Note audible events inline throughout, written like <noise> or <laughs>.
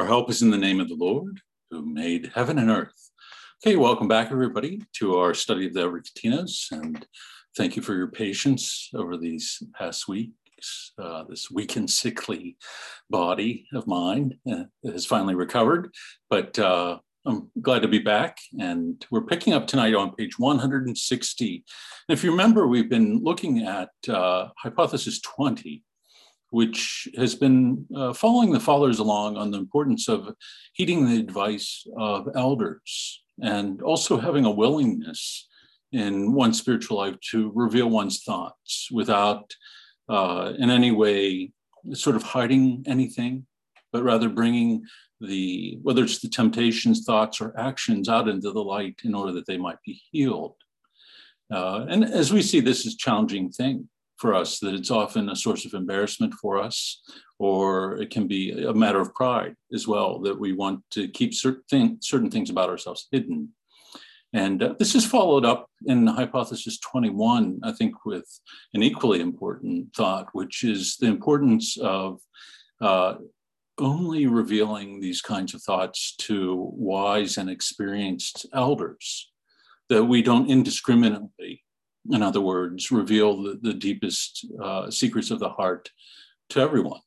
Our help is in the name of the Lord who made heaven and earth. Okay, welcome back, everybody, to our study of the Evergetinos, and thank you for your patience over these past weeks. Uh, this weak and sickly body of mine uh, has finally recovered, but uh, I'm glad to be back. And we're picking up tonight on page 160. And if you remember, we've been looking at uh, hypothesis 20 which has been uh, following the fathers along on the importance of heeding the advice of elders and also having a willingness in one's spiritual life to reveal one's thoughts without uh, in any way sort of hiding anything, but rather bringing the, whether it's the temptations, thoughts, or actions out into the light in order that they might be healed. Uh, and as we see, this is challenging thing for us that it's often a source of embarrassment for us, or it can be a matter of pride as well that we want to keep certain, certain things about ourselves hidden. And uh, this is followed up in hypothesis 21, I think, with an equally important thought, which is the importance of uh, only revealing these kinds of thoughts to wise and experienced elders, that we don't indiscriminately in other words, reveal the, the deepest uh, secrets of the heart to everyone.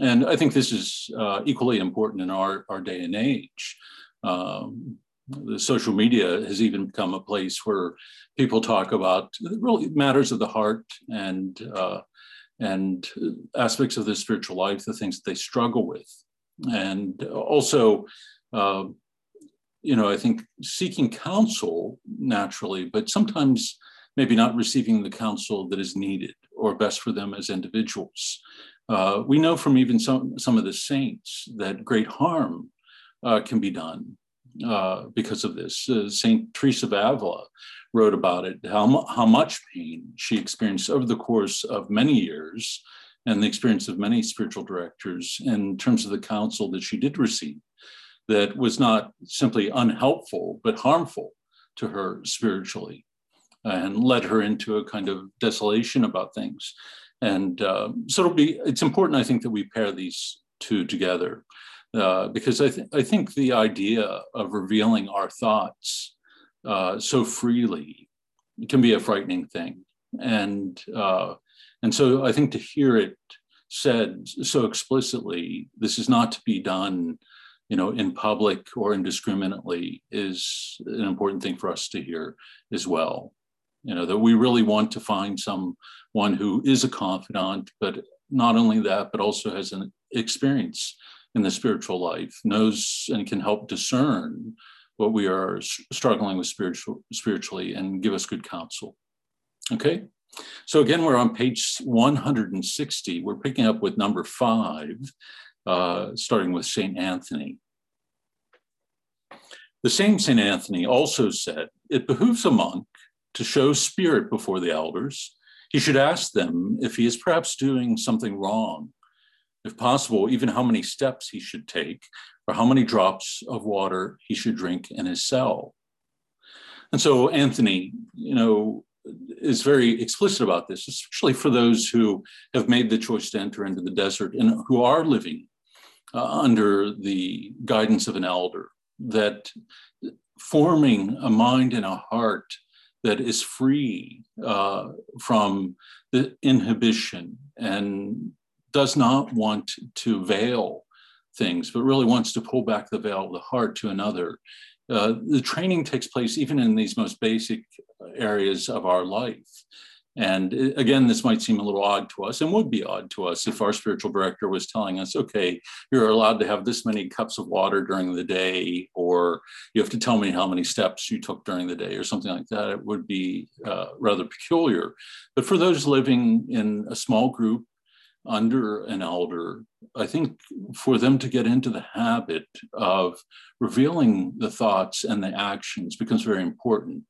And I think this is uh, equally important in our, our day and age. Um, the social media has even become a place where people talk about really matters of the heart and uh, and aspects of the spiritual life, the things that they struggle with, and also, uh, you know, I think seeking counsel naturally, but sometimes maybe not receiving the counsel that is needed or best for them as individuals. Uh, we know from even some, some of the saints that great harm uh, can be done uh, because of this. Uh, Saint Teresa of Avila wrote about it, how, how much pain she experienced over the course of many years and the experience of many spiritual directors in terms of the counsel that she did receive that was not simply unhelpful, but harmful to her spiritually and led her into a kind of desolation about things. And uh, so it'll be, it's important, I think, that we pair these two together uh, because I, th- I think the idea of revealing our thoughts uh, so freely can be a frightening thing. And, uh, and so I think to hear it said so explicitly, this is not to be done you know, in public or indiscriminately is an important thing for us to hear as well you know, that we really want to find someone who is a confidant, but not only that, but also has an experience in the spiritual life, knows and can help discern what we are struggling with spiritual, spiritually and give us good counsel. Okay, so again, we're on page 160. We're picking up with number five, uh, starting with St. Anthony. The same St. Anthony also said, It behooves a monk to show spirit before the elders, he should ask them if he is perhaps doing something wrong, if possible, even how many steps he should take, or how many drops of water he should drink in his cell. And so Anthony, you know, is very explicit about this, especially for those who have made the choice to enter into the desert and who are living uh, under the guidance of an elder, that forming a mind and a heart that is free uh, from the inhibition and does not want to veil things, but really wants to pull back the veil of the heart to another. Uh, the training takes place even in these most basic areas of our life. And again, this might seem a little odd to us and would be odd to us if our spiritual director was telling us, okay, you're allowed to have this many cups of water during the day, or you have to tell me how many steps you took during the day, or something like that. It would be uh, rather peculiar. But for those living in a small group under an elder, I think for them to get into the habit of revealing the thoughts and the actions becomes very important.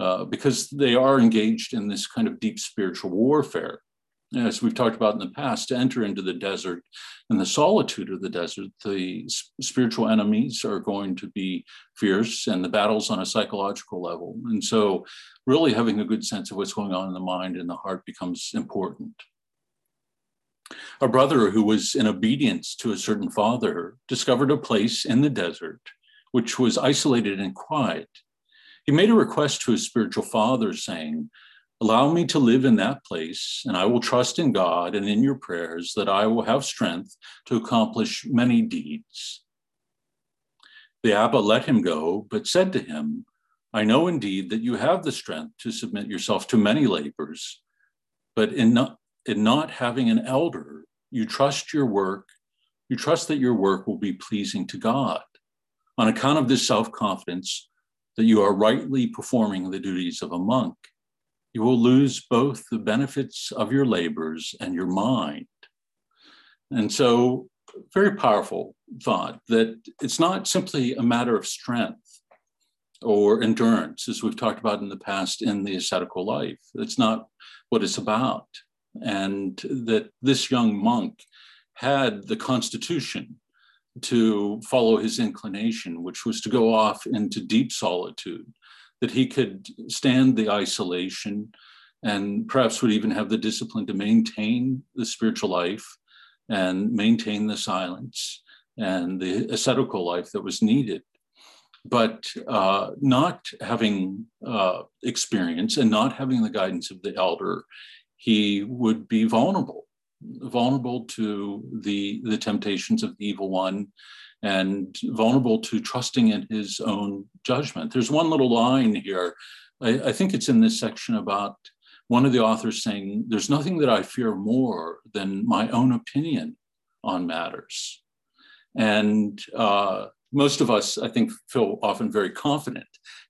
Uh, because they are engaged in this kind of deep spiritual warfare. As we've talked about in the past, to enter into the desert and the solitude of the desert, the spiritual enemies are going to be fierce and the battles on a psychological level. And so, really having a good sense of what's going on in the mind and the heart becomes important. A brother who was in obedience to a certain father discovered a place in the desert which was isolated and quiet. He made a request to his spiritual father, saying, Allow me to live in that place, and I will trust in God and in your prayers that I will have strength to accomplish many deeds. The Abba let him go, but said to him, I know indeed that you have the strength to submit yourself to many labors, but in not, in not having an elder, you trust your work, you trust that your work will be pleasing to God. On account of this self confidence that you are rightly performing the duties of a monk, you will lose both the benefits of your labors and your mind. And so, very powerful thought that it's not simply a matter of strength or endurance, as we've talked about in the past in the ascetical life. It's not what it's about. And that this young monk had the constitution to follow his inclination, which was to go off into deep solitude, that he could stand the isolation and perhaps would even have the discipline to maintain the spiritual life and maintain the silence and the ascetical life that was needed. But uh, not having uh, experience and not having the guidance of the elder, he would be vulnerable vulnerable to the, the temptations of the evil one and vulnerable to trusting in his own judgment. There's one little line here. I, I, think it's in this section about one of the authors saying, There's nothing that I fear more than my own opinion on matters. And uh, most of us, I think, feel often very confident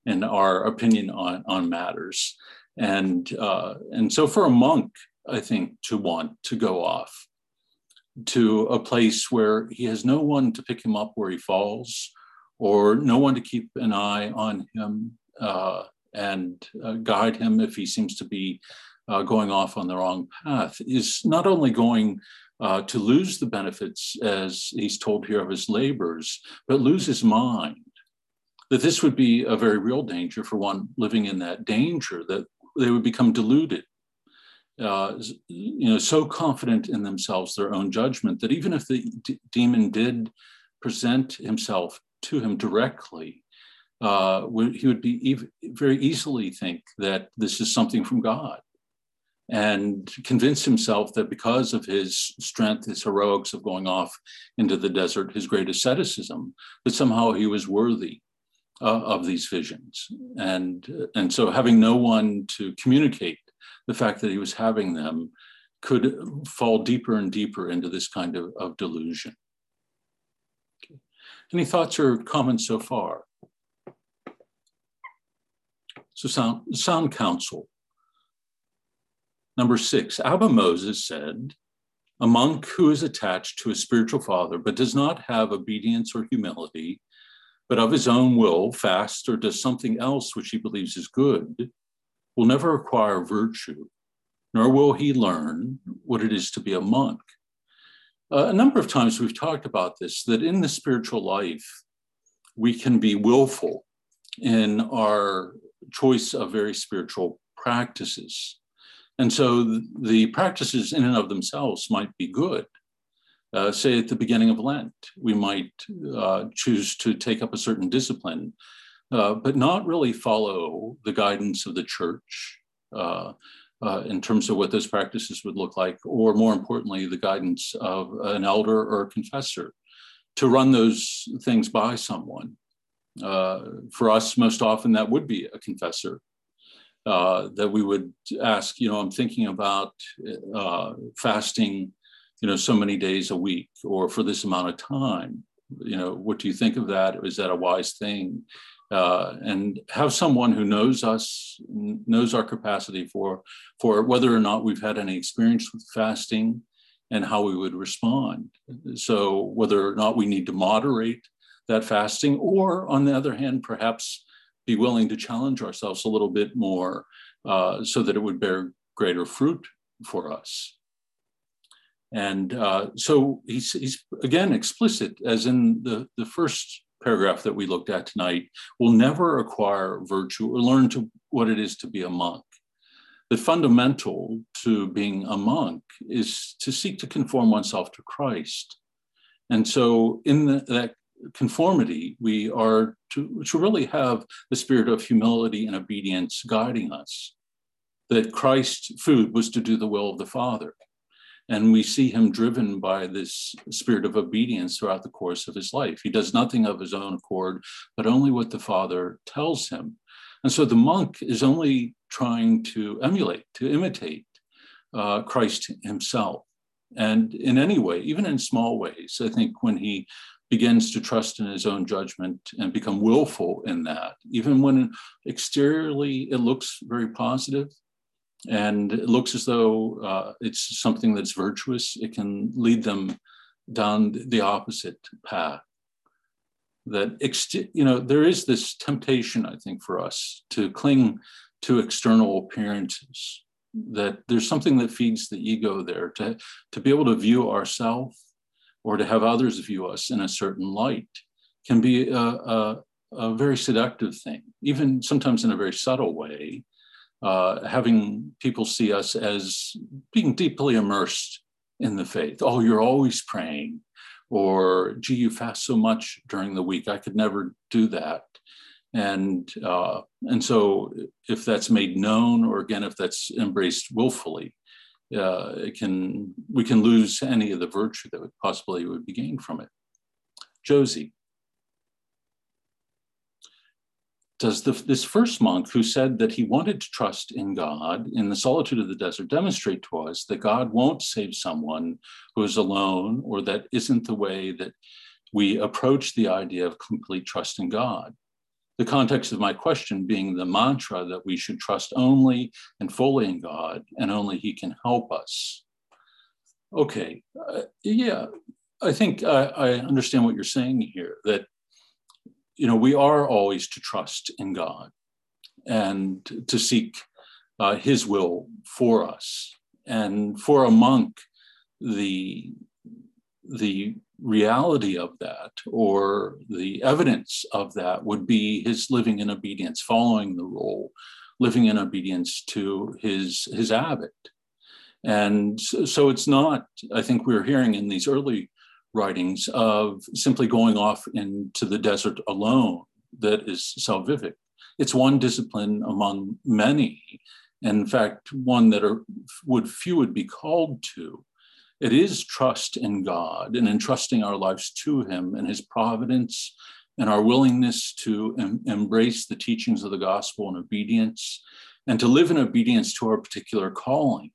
in our opinion on, on matters. And, uh, and so for a monk, I think, to want to go off to a place where he has no one to pick him up where he falls or no one to keep an eye on him uh, and uh, guide him if he seems to be uh, going off on the wrong path is not only going uh, to lose the benefits, as he's told here, of his labors, but lose his mind. That this would be a very real danger for one living in that danger, that they would become deluded uh, you know, so confident in themselves, their own judgment, that even if the d- demon did present himself to him directly, uh, he would be ev- very easily think that this is something from God and convince himself that because of his strength, his heroics of going off into the desert, his great asceticism, that somehow he was worthy uh, of these visions. And, and so having no one to communicate the fact that he was having them could fall deeper and deeper into this kind of, of delusion. Okay. Any thoughts or comments so far? So sound, sound counsel. Number six, Abba Moses said, a monk who is attached to a spiritual father but does not have obedience or humility, but of his own will fasts or does something else which he believes is good, will never acquire virtue, nor will he learn what it is to be a monk. Uh, a number of times we've talked about this that in the spiritual life, we can be willful in our choice of very spiritual practices. And so the practices in and of themselves might be good. Uh, say at the beginning of Lent, we might uh, choose to take up a certain discipline uh, but not really follow the guidance of the church uh, uh, in terms of what those practices would look like, or more importantly, the guidance of an elder or a confessor to run those things by someone. Uh, for us, most often that would be a confessor. Uh, that we would ask, you know, I'm thinking about fasting, you know, so many days a week or for this amount of time you know what do you think of that is that a wise thing uh, and have someone who knows us, knows our capacity for, for whether or not we've had any experience with fasting and how we would respond. So, whether or not we need to moderate that fasting, or on the other hand, perhaps be willing to challenge ourselves a little bit more uh, so that it would bear greater fruit for us. And uh, so he's, he's again explicit, as in the, the first paragraph that we looked at tonight will never acquire virtue or learn to what it is to be a monk. the fundamental to being a monk is to seek to conform oneself to Christ. And so, in the, that conformity, we are to, to really have the spirit of humility and obedience guiding us. That Christ's food was to do the will of the Father. And we see him driven by this spirit of obedience throughout the course of his life. He does nothing of his own accord, but only what the Father tells him. And so the monk is only trying to emulate, to imitate uh, Christ himself. And in any way, even in small ways, I think when he begins to trust in his own judgment and become willful in that, even when exteriorly it looks very positive, and it looks as though uh, it's something that's virtuous, it can lead them down the opposite path. That you know, there is this temptation, I think, for us to cling to external appearances. That there's something that feeds the ego there to to be able to view ourselves or to have others view us in a certain light can be a, a, a very seductive thing, even sometimes in a very subtle way uh, having people see us as being deeply immersed in the faith. Oh, you're always praying, or gee, you fast so much during the week. I could never do that. And uh, and so, if that's made known, or again, if that's embraced willfully, uh, it can we can lose any of the virtue that would possibly would be gained from it. Josie. Does the, this first monk who said that he wanted to trust in God in the solitude of the desert demonstrate to us that God won't save someone who is alone or that isn't the way that we approach the idea of complete trust in God? The context of my question being the mantra that we should trust only and fully in God and only He can help us. Okay, uh, yeah, I think I, I understand what you're saying here that you know, we are always to trust in God and to seek uh, His will for us. And for a monk, the the reality of that or the evidence of that would be his living in obedience, following the rule, living in obedience to his his abbot. And so it's not, I think we're hearing in these early writings of simply going off into the desert alone that is salvific. It's one discipline among many. In fact, one that are, would few would be called to. It is trust in God and entrusting our lives to Him and His providence and our willingness to em- embrace the teachings of the gospel in obedience and to live in obedience to our particular calling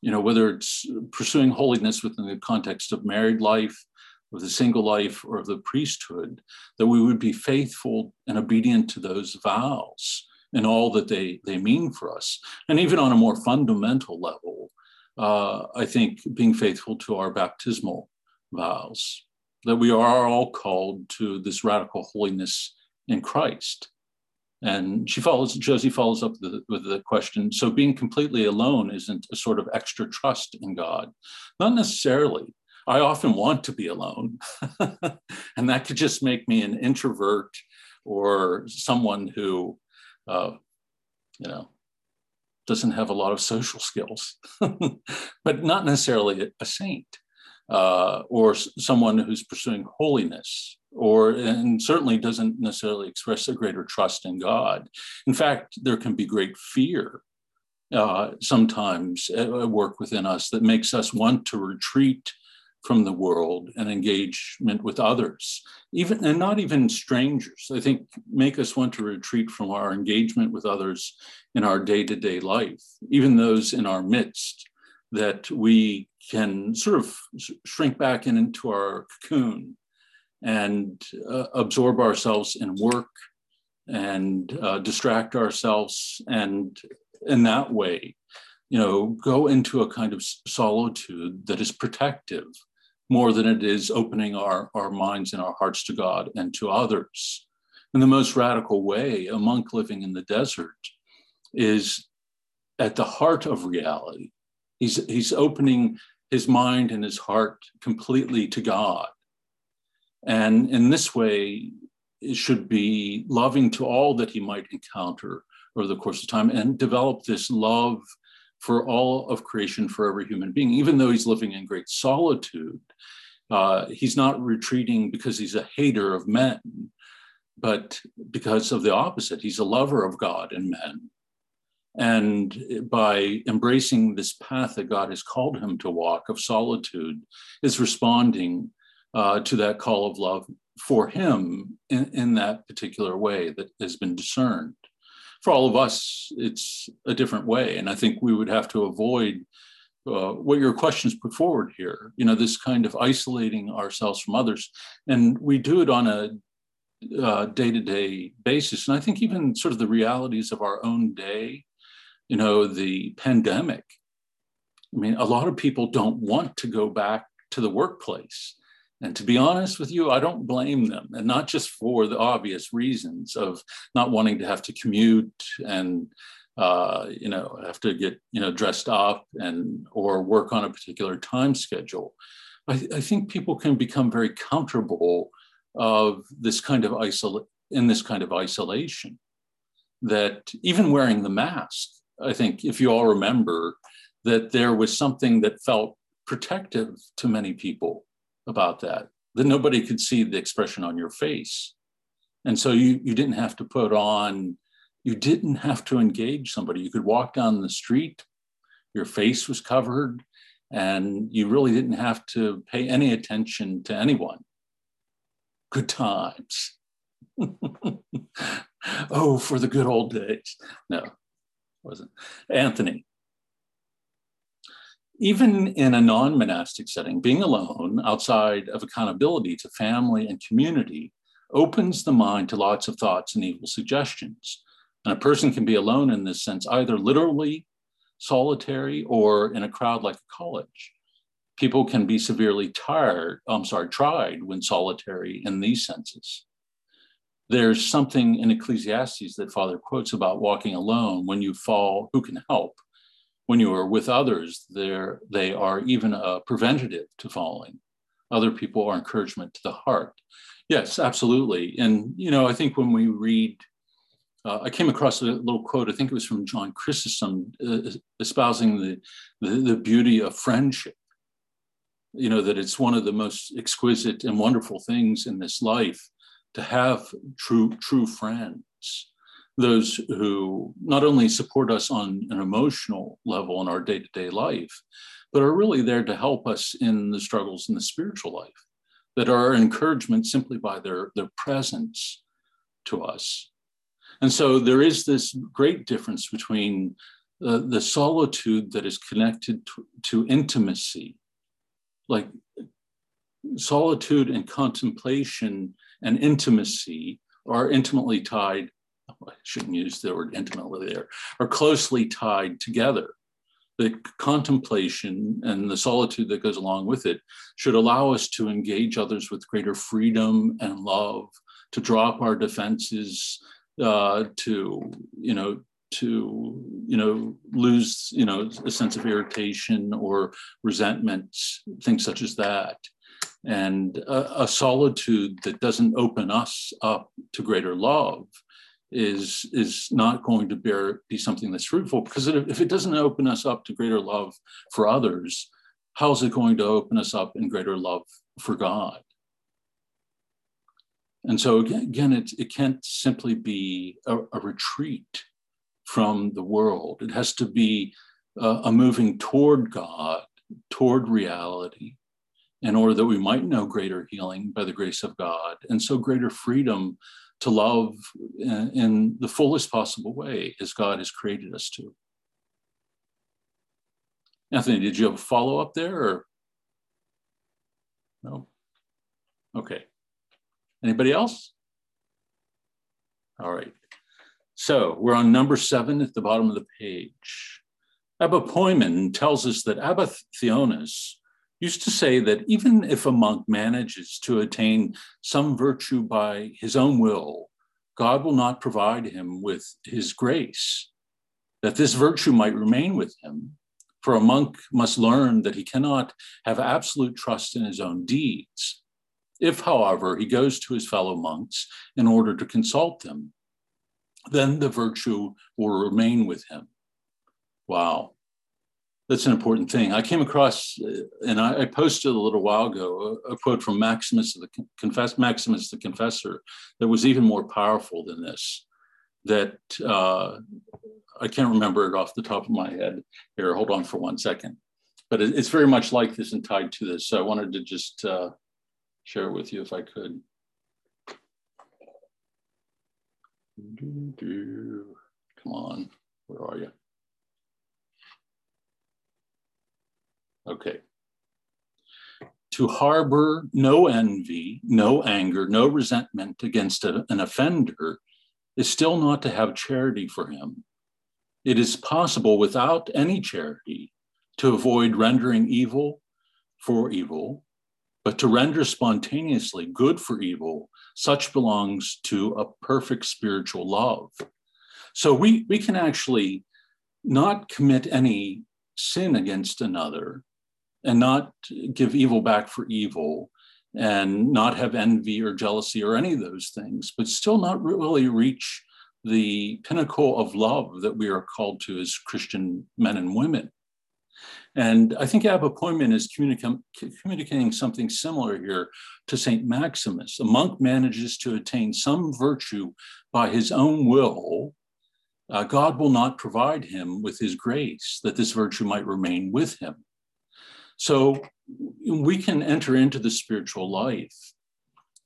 you know, whether it's pursuing holiness within the context of married life, of the single life, or of the priesthood, that we would be faithful and obedient to those vows and all that they, they mean for us. And even on a more fundamental level, uh, I think being faithful to our baptismal vows, that we are all called to this radical holiness in Christ. And she follows, Josie follows up with the, with the question so being completely alone isn't a sort of extra trust in God? Not necessarily. I often want to be alone. <laughs> and that could just make me an introvert or someone who, uh, you know, doesn't have a lot of social skills, <laughs> but not necessarily a saint uh, or someone who's pursuing holiness or and certainly doesn't necessarily express a greater trust in God. In fact, there can be great fear uh, sometimes at work within us that makes us want to retreat from the world and engagement with others, even and not even strangers. I think make us want to retreat from our engagement with others in our day-to-day life, even those in our midst that we can sort of shrink back in, into our cocoon and uh, absorb ourselves in work and uh, distract ourselves and in that way you know go into a kind of solitude that is protective more than it is opening our, our minds and our hearts to god and to others. In the most radical way a monk living in the desert is at the heart of reality. He's he's opening his mind and his heart completely to god and in this way, it should be loving to all that he might encounter over the course of time and develop this love for all of creation for every human being, even though he's living in great solitude. Uh, he's not retreating because he's a hater of men, but because of the opposite. He's a lover of God and men. And by embracing this path that God has called him to walk of solitude, is responding uh, to that call of love for him in, in that particular way that has been discerned. For all of us, it's a different way. And I think we would have to avoid uh, what your questions put forward here, you know, this kind of isolating ourselves from others. And we do it on a day to day basis. And I think even sort of the realities of our own day, you know, the pandemic. I mean, a lot of people don't want to go back to the workplace. And to be honest with you, I don't blame them, and not just for the obvious reasons of not wanting to have to commute and uh, you know have to get you know dressed up and or work on a particular time schedule. I, I think people can become very comfortable of this kind of isol in this kind of isolation. That even wearing the mask, I think if you all remember that there was something that felt protective to many people about that, that nobody could see the expression on your face. And so you, you didn't have to put on, you didn't have to engage somebody. You could walk down the street, your face was covered, and you really didn't have to pay any attention to anyone. Good times. <laughs> oh, for the good old days. No, wasn't. Anthony, even in a non monastic setting, being alone outside of accountability to family and community opens the mind to lots of thoughts and evil suggestions. And a person can be alone in this sense, either literally solitary or in a crowd like a college. People can be severely tired, I'm sorry, tried when solitary in these senses. There's something in Ecclesiastes that Father quotes about walking alone. When you fall, who can help? When you are with others, they're, they are even a preventative to falling. Other people are encouragement to the heart. Yes, absolutely. And, you know, I think when we read, uh, I came across a little quote, I think it was from John Chrysostom, uh, espousing the, the, the beauty of friendship. You know, that it's one of the most exquisite and wonderful things in this life to have true, true friends those who not only support us on an emotional level in our day to day life, but are really there to help us in the struggles in the spiritual life, that are encouragement simply by their, their presence to us. And so there is this great difference between uh, the solitude that is connected to, to intimacy, like solitude and contemplation and intimacy are intimately tied I shouldn't use the word intimately there, are closely tied together. The contemplation and the solitude that goes along with it should allow us to engage others with greater freedom and love, to drop our defenses, uh, to, you know, to you know lose you know a sense of irritation or resentment things such as that and a, a, solitude that doesn't open us up to greater love is is not going to bear be something that's fruitful because if it doesn't open us up to greater love for others how is it going to open us up in greater love for god? And so again, it, it can't simply be a, a retreat from the world. It has to be a moving toward god toward reality in order that we might know greater healing by the grace of god. And so greater freedom to love in, the fullest possible way as God has created us to. Anthony, did you have a follow up there or no? Okay. Anybody else? All right. So we're on number seven at the bottom of the page. Abba Poimen tells us that Abba Theonis used to say that even if a monk manages to attain some virtue by his own will, God will not provide him with his grace, that this virtue might remain with him. For a monk must learn that he cannot have absolute trust in his own deeds. If, however, he goes to his fellow monks in order to consult them, then the virtue will remain with him. Wow. That's an important thing. I came across, uh, and I, I posted a little while ago, a, a, quote from Maximus the Confess, Maximus the Confessor, that was even more powerful than this. That uh, I can't remember it off the top of my head. Here, hold on for one second. But it, it's very much like this and tied to this. So I wanted to just uh, share it with you if I could. Come on, where are you? Okay. To harbor no envy, no anger, no resentment against a, an offender is still not to have charity for him. It is possible without any charity to avoid rendering evil for evil, but to render spontaneously good for evil, such belongs to a perfect spiritual love. So we, we can actually not commit any sin against another and not give evil back for evil and not have envy or jealousy or any of those things, but still not really reach the pinnacle of love that we are called to as Christian men and women. And I think Abba Poemen is communicating something similar here to St. Maximus. A monk manages to attain some virtue by his own will. Uh, God will not provide him with his grace that this virtue might remain with him. So we can enter into the spiritual life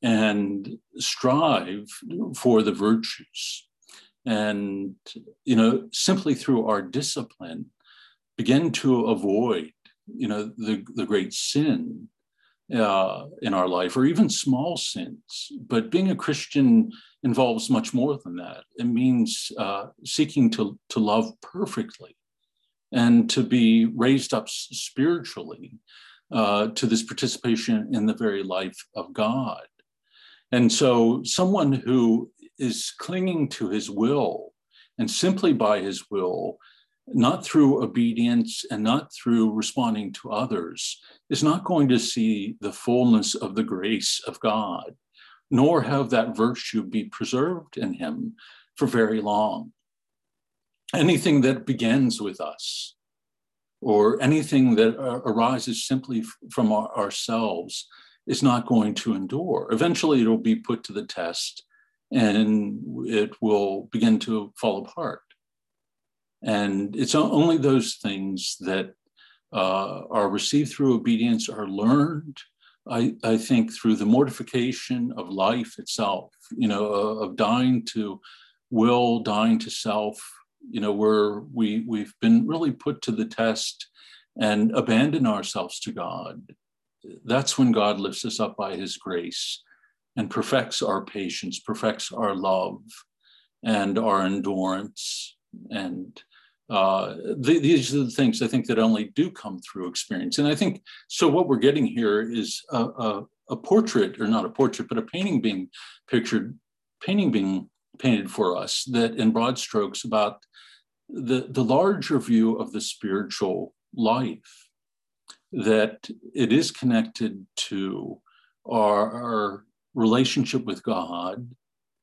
and strive for the virtues. And, you know, simply through our discipline, begin to avoid, you know, the, the great sin uh, in our life, or even small sins. But being a Christian involves much more than that. It means uh, seeking to, to love perfectly and to be raised up spiritually uh, to this participation in the very life of God. And so, someone who is clinging to his will and simply by his will, not through obedience and not through responding to others, is not going to see the fullness of the grace of God, nor have that virtue be preserved in him for very long anything that begins with us or anything that uh, arises simply from our, ourselves is not going to endure. Eventually, it'll be put to the test and it will begin to fall apart. And it's only those things that uh, are received through obedience are learned, I, I think, through the mortification of life itself, you know, uh, of dying to will, dying to self, you know, where we we've been really put to the test and abandon ourselves to God, that's when God lifts us up by his grace and perfects our patience, perfects our love and our endurance. And uh, th- these are the things I think that only do come through experience. And I think so. What we're getting here is a, a, a portrait, or not a portrait, but a painting being pictured, painting being painted for us that in broad strokes about the, the larger view of the spiritual life, that it is connected to our, our relationship with God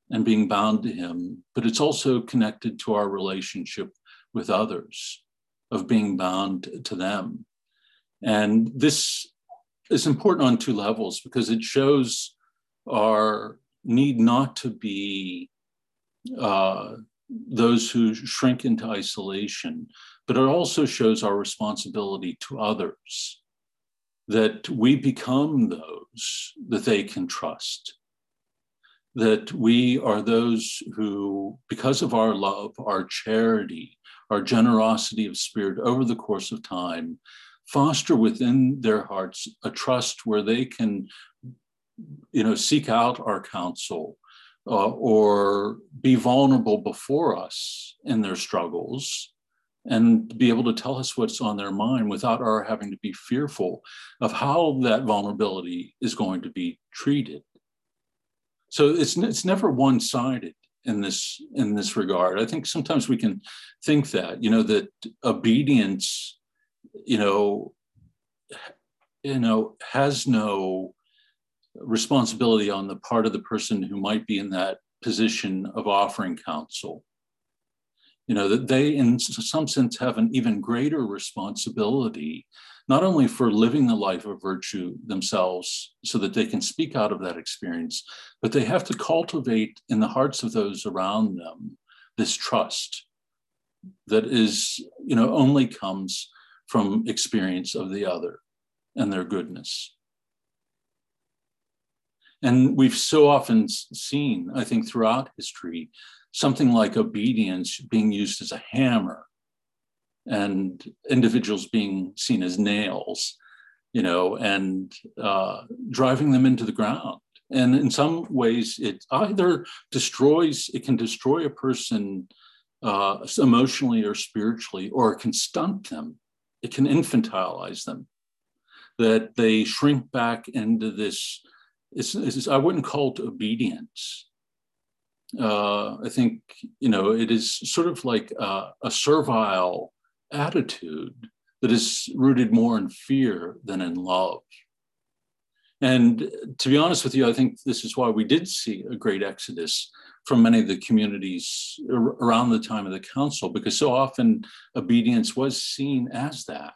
and being bound to Him, but it's also connected to our relationship with others, of being bound to them. And this is important on two levels because it shows our need not to be uh, those who shrink into isolation, but it also shows our responsibility to others, that we become those that they can trust, that we are those who, because of our love, our charity, our generosity of spirit over the course of time, foster within their hearts a trust where they can you know seek out our counsel uh, or be vulnerable before us in their struggles and be able to tell us what's on their mind without our having to be fearful of how that vulnerability is going to be treated. So it's, it's never one-sided in this in this regard. I think sometimes we can think that, you know, that obedience, you know, you know, has no responsibility on the part of the person who might be in that position of offering counsel. You know, that they, in some sense, have an even greater responsibility, not only for living the life of virtue themselves so that they can speak out of that experience, but they have to cultivate in the hearts of those around them this trust that is, you know, only comes from experience of the other and their goodness. And we've so often seen, I think, throughout history, something like obedience being used as a hammer and individuals being seen as nails, you know, and uh, driving them into the ground. And in some ways, it either destroys, it can destroy a person uh, emotionally or spiritually, or it can stunt them, it can infantilize them, that they shrink back into this. It's, it's I wouldn't call it obedience. Uh, I think you know it is sort of like a, a servile attitude that is rooted more in fear than in love. And to be honest with you, I think this is why we did see a great exodus from many of the communities around the time of the council, because so often obedience was seen as that.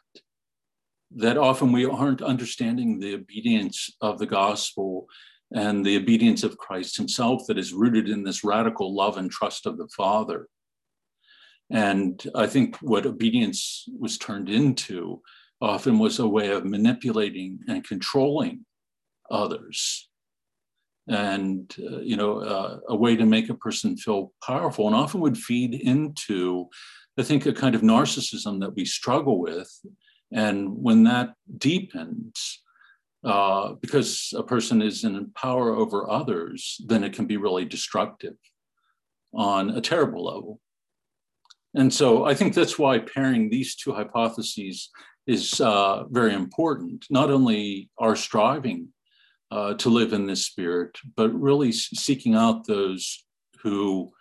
That often we aren't understanding the obedience of the gospel and the obedience of Christ himself that is rooted in this radical love and trust of the Father. And I think what obedience was turned into often was a way of manipulating and controlling others and uh, you know uh, a way to make a person feel powerful and often would feed into i think a kind of narcissism that we struggle with and when that deepens uh, because a person is in power over others then it can be really destructive on a terrible level and so I think that's why pairing these two hypotheses is uh, very important. Not only our striving uh, to live in this spirit, but really seeking out those who,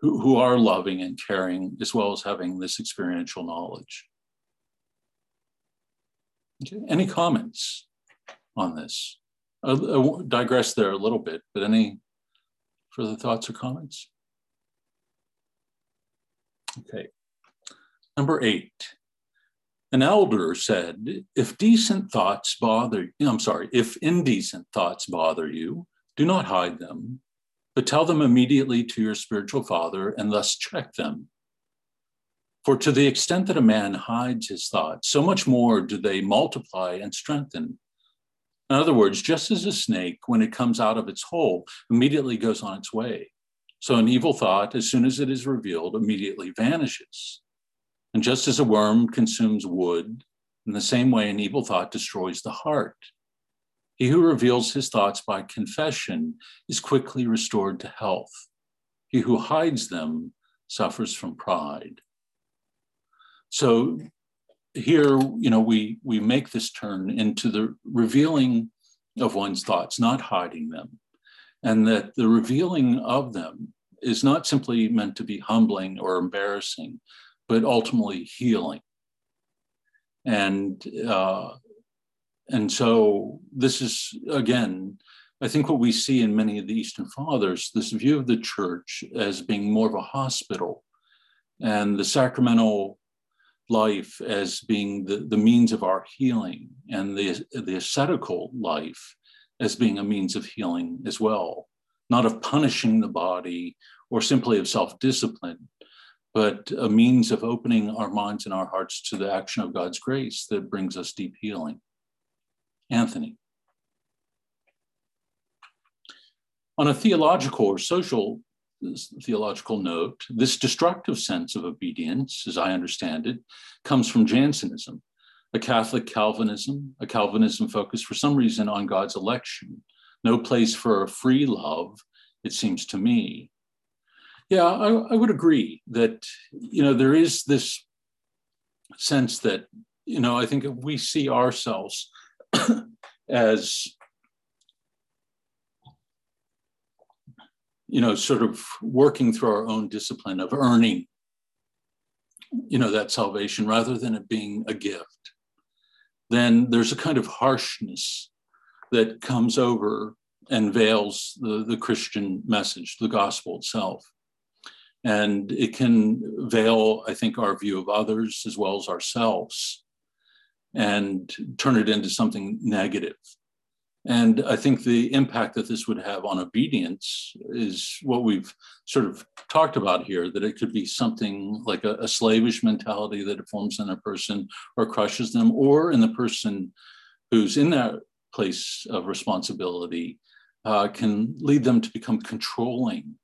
who, who are loving and caring, as well as having this experiential knowledge. Okay. Any comments on this? I, digress there a little bit, but any further thoughts or comments? Okay. Number eight. An elder said, if decent thoughts bother, you, I'm sorry, if indecent thoughts bother you, do not hide them, but tell them immediately to your spiritual father and thus check them. For to the extent that a man hides his thoughts, so much more do they multiply and strengthen. In other words, just as a snake, when it comes out of its hole, immediately goes on its way, so an evil thought, as soon as it is revealed, immediately vanishes. And just as a worm consumes wood, in the same way, an evil thought destroys the heart. He who reveals his thoughts by confession is quickly restored to health. He who hides them suffers from pride. So here, you know, we, we make this turn into the revealing of one's thoughts, not hiding them and that the revealing of them is not simply meant to be humbling or embarrassing, but ultimately healing. And uh, and so this is again, I think what we see in many of the Eastern Fathers, this view of the church as being more of a hospital, and the sacramental life as being the, the means of our healing, and the, the ascetical life as being a means of healing as well, not of punishing the body or simply of self discipline, but a means of opening our minds and our hearts to the action of God's grace that brings us deep healing. Anthony. On a theological or social theological note, this destructive sense of obedience, as I understand it, comes from Jansenism, a Catholic Calvinism, a Calvinism focused for some reason on God's election, no place for a free love, it seems to me. Yeah, I, I would agree that, you know, there is this sense that, you know, I think we see ourselves <clears throat> as, you know, sort of working through our own discipline of earning, you know, that salvation rather than it being a gift then there's a kind of harshness that comes over and veils the, the Christian message, the gospel itself. And it can veil, I think, our view of others as well as ourselves and turn it into something negative. And I think the impact that this would have on obedience is what we've sort of talked about here that it could be something like a, a, slavish mentality that it forms in a person or crushes them, or in the person who's in that place of responsibility uh, can lead them to become controlling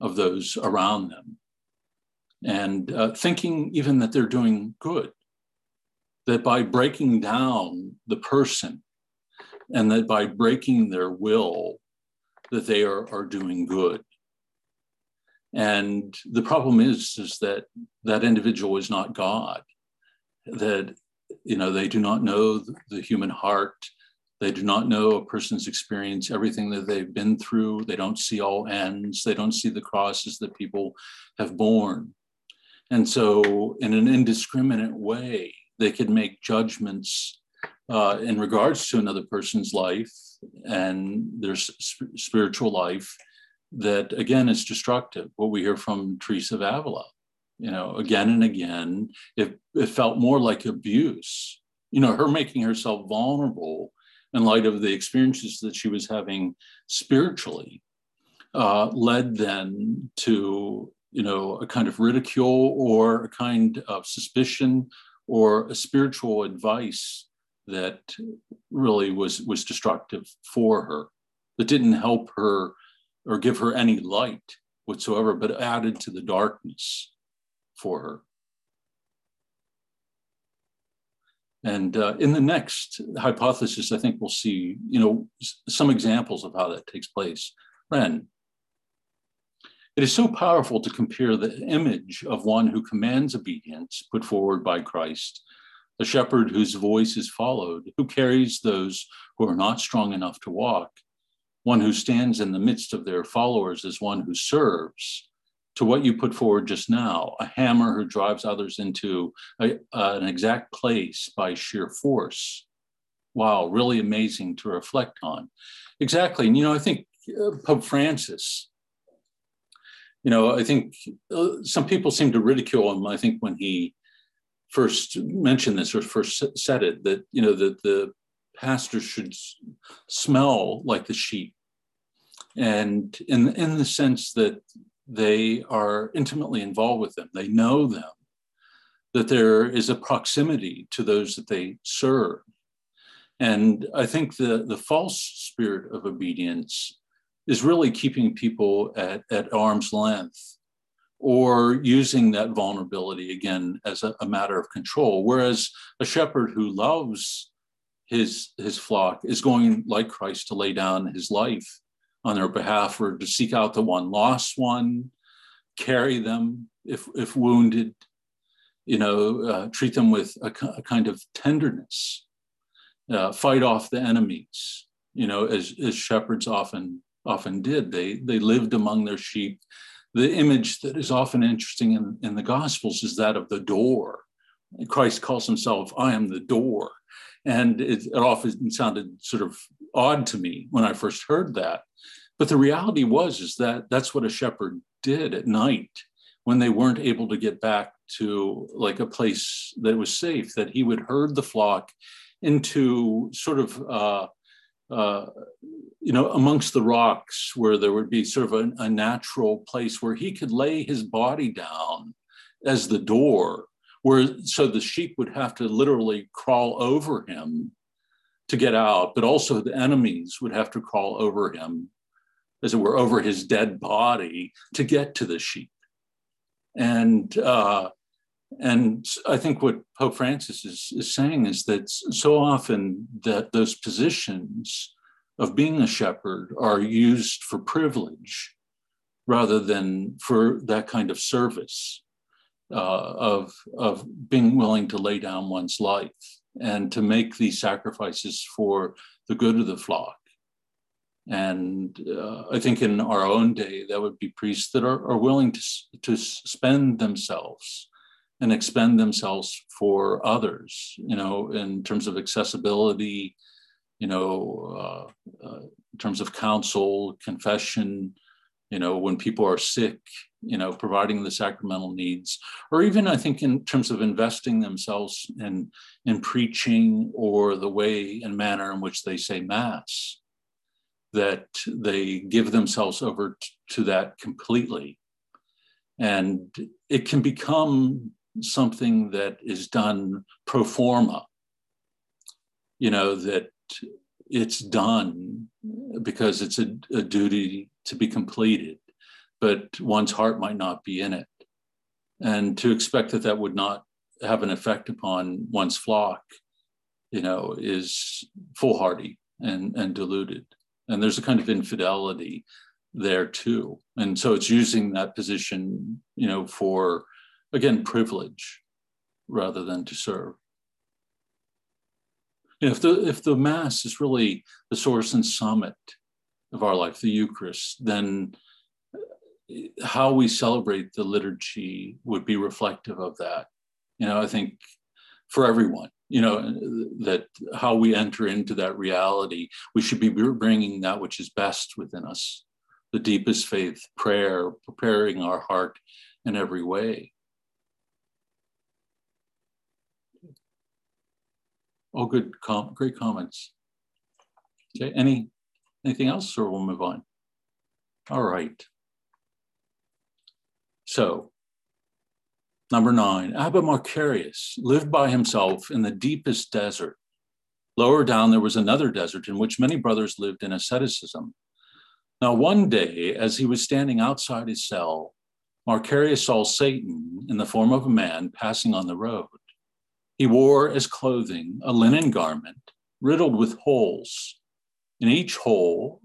of those around them and uh, thinking even that they're doing good. That by breaking down the person and that by breaking their will, that they are, are doing good. And the problem is, is that that individual is not God, that, you know, they do not know the human heart. They do not know a person's experience, everything that they've been through. They don't see all ends. They don't see the crosses that people have borne. And so, in an indiscriminate way, they could make judgments uh, in regards to another person's life and their sp- spiritual life that again is destructive. What we hear from teresa of avila you know again and again it, it felt more like abuse you know her making herself vulnerable in light of the experiences that she was having spiritually uh, led then to you know a kind of ridicule or a kind of suspicion or a spiritual advice that really was was destructive for her that didn't help her or give her any light whatsoever but added to the darkness for her and uh, in the next hypothesis i think we'll see you know some examples of how that takes place Ren. It is so powerful to compare the image of one who commands obedience put forward by Christ a shepherd whose voice is followed, who carries those who are not strong enough to walk, one who stands in the midst of their followers as one who serves, to what you put forward just now, a hammer who drives others into a, uh, an exact place by sheer force. Wow, really amazing to reflect on. Exactly. And, you know, I think uh, Pope Francis, you know, I think uh, some people seem to ridicule him, I think, when he first mentioned this or first said it that you know that the pastor should smell like the sheep. And in in the sense that they are intimately involved with them they know them that there is a proximity to those that they serve. And i think the the false spirit of obedience is really keeping people at, at arm's length or using that vulnerability again as a, a, matter of control. Whereas a shepherd who loves his, his flock is going, like Christ, to lay down his life on their behalf or to seek out the one lost one, carry them if, if wounded, you know, uh, treat them with a, a kind of tenderness, uh, fight off the enemies, you know, as, as shepherds often often did. They, they lived among their sheep the image that is often interesting in, in the Gospels is that of the door. Christ calls himself, I am the door. And it, it often sounded sort of odd to me when I first heard that. But the reality was is that that's what a shepherd did at night when they weren't able to get back to like a place that was safe, that he would herd the flock into sort of uh, uh, you know, amongst the rocks where there would be sort of a, a, natural place where he could lay his body down as the door, where so the sheep would have to literally crawl over him to get out, but also the enemies would have to crawl over him, as it were, over his dead body to get to the sheep. And uh, and I think what Pope Francis is, is saying is that so often that those positions of being a shepherd are used for privilege rather than for that kind of service uh, of, of being willing to lay down one's life and to make these sacrifices for the good of the flock. And uh, I think in our own day, that would be priests that are, are willing to, to spend themselves and expend themselves for others, you know, in terms of accessibility, you know, uh, uh, terms of counsel, confession, you know, when people are sick, you know, providing the sacramental needs, or even I think in terms of investing themselves in, in preaching or the way and manner in which they say Mass, that they give themselves over t- to that completely. And it can become something that is done pro forma, you know, that it's done because it's a, a duty to be completed, but one's heart might not be in it. And to expect that that would not have an effect upon one's flock, you know, is foolhardy and, and deluded. And there's a kind of infidelity there too. And so it's using that position, you know, for, again, privilege rather than to serve. You know, if the if the Mass is really the source and summit of our life, the Eucharist, then uh, how we celebrate the liturgy would be reflective of that. You know, I think for everyone, you know, uh, that how we enter into that reality, we should be bringing that which is best within us, the deepest faith, prayer, preparing our heart in every way. All good, com- great comments. Okay, any Anything else, or we'll move on? All right. So, number nine, Abba Macarius lived by himself in the deepest desert. Lower down, there was another desert in which many brothers lived in asceticism. Now, one day, as he was standing outside his cell, Macarius saw Satan in the form of a man passing on the road. He wore as clothing a linen garment riddled with holes in each hole,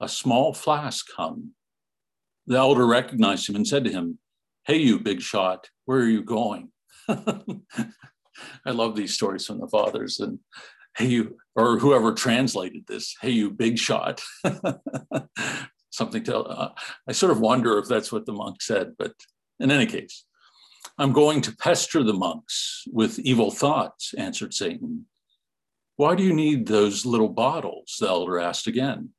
a small flask hung. The elder recognized him and said to him, Hey, you big shot, where are you going? <laughs> I love these stories from the fathers. And hey, you, or whoever translated this, hey, you big shot. <laughs> Something to, uh, I sort of wonder if that's what the monk said, but in any case, I'm going to pester the monks with evil thoughts, answered Satan. Why do you need those little bottles? The elder asked again.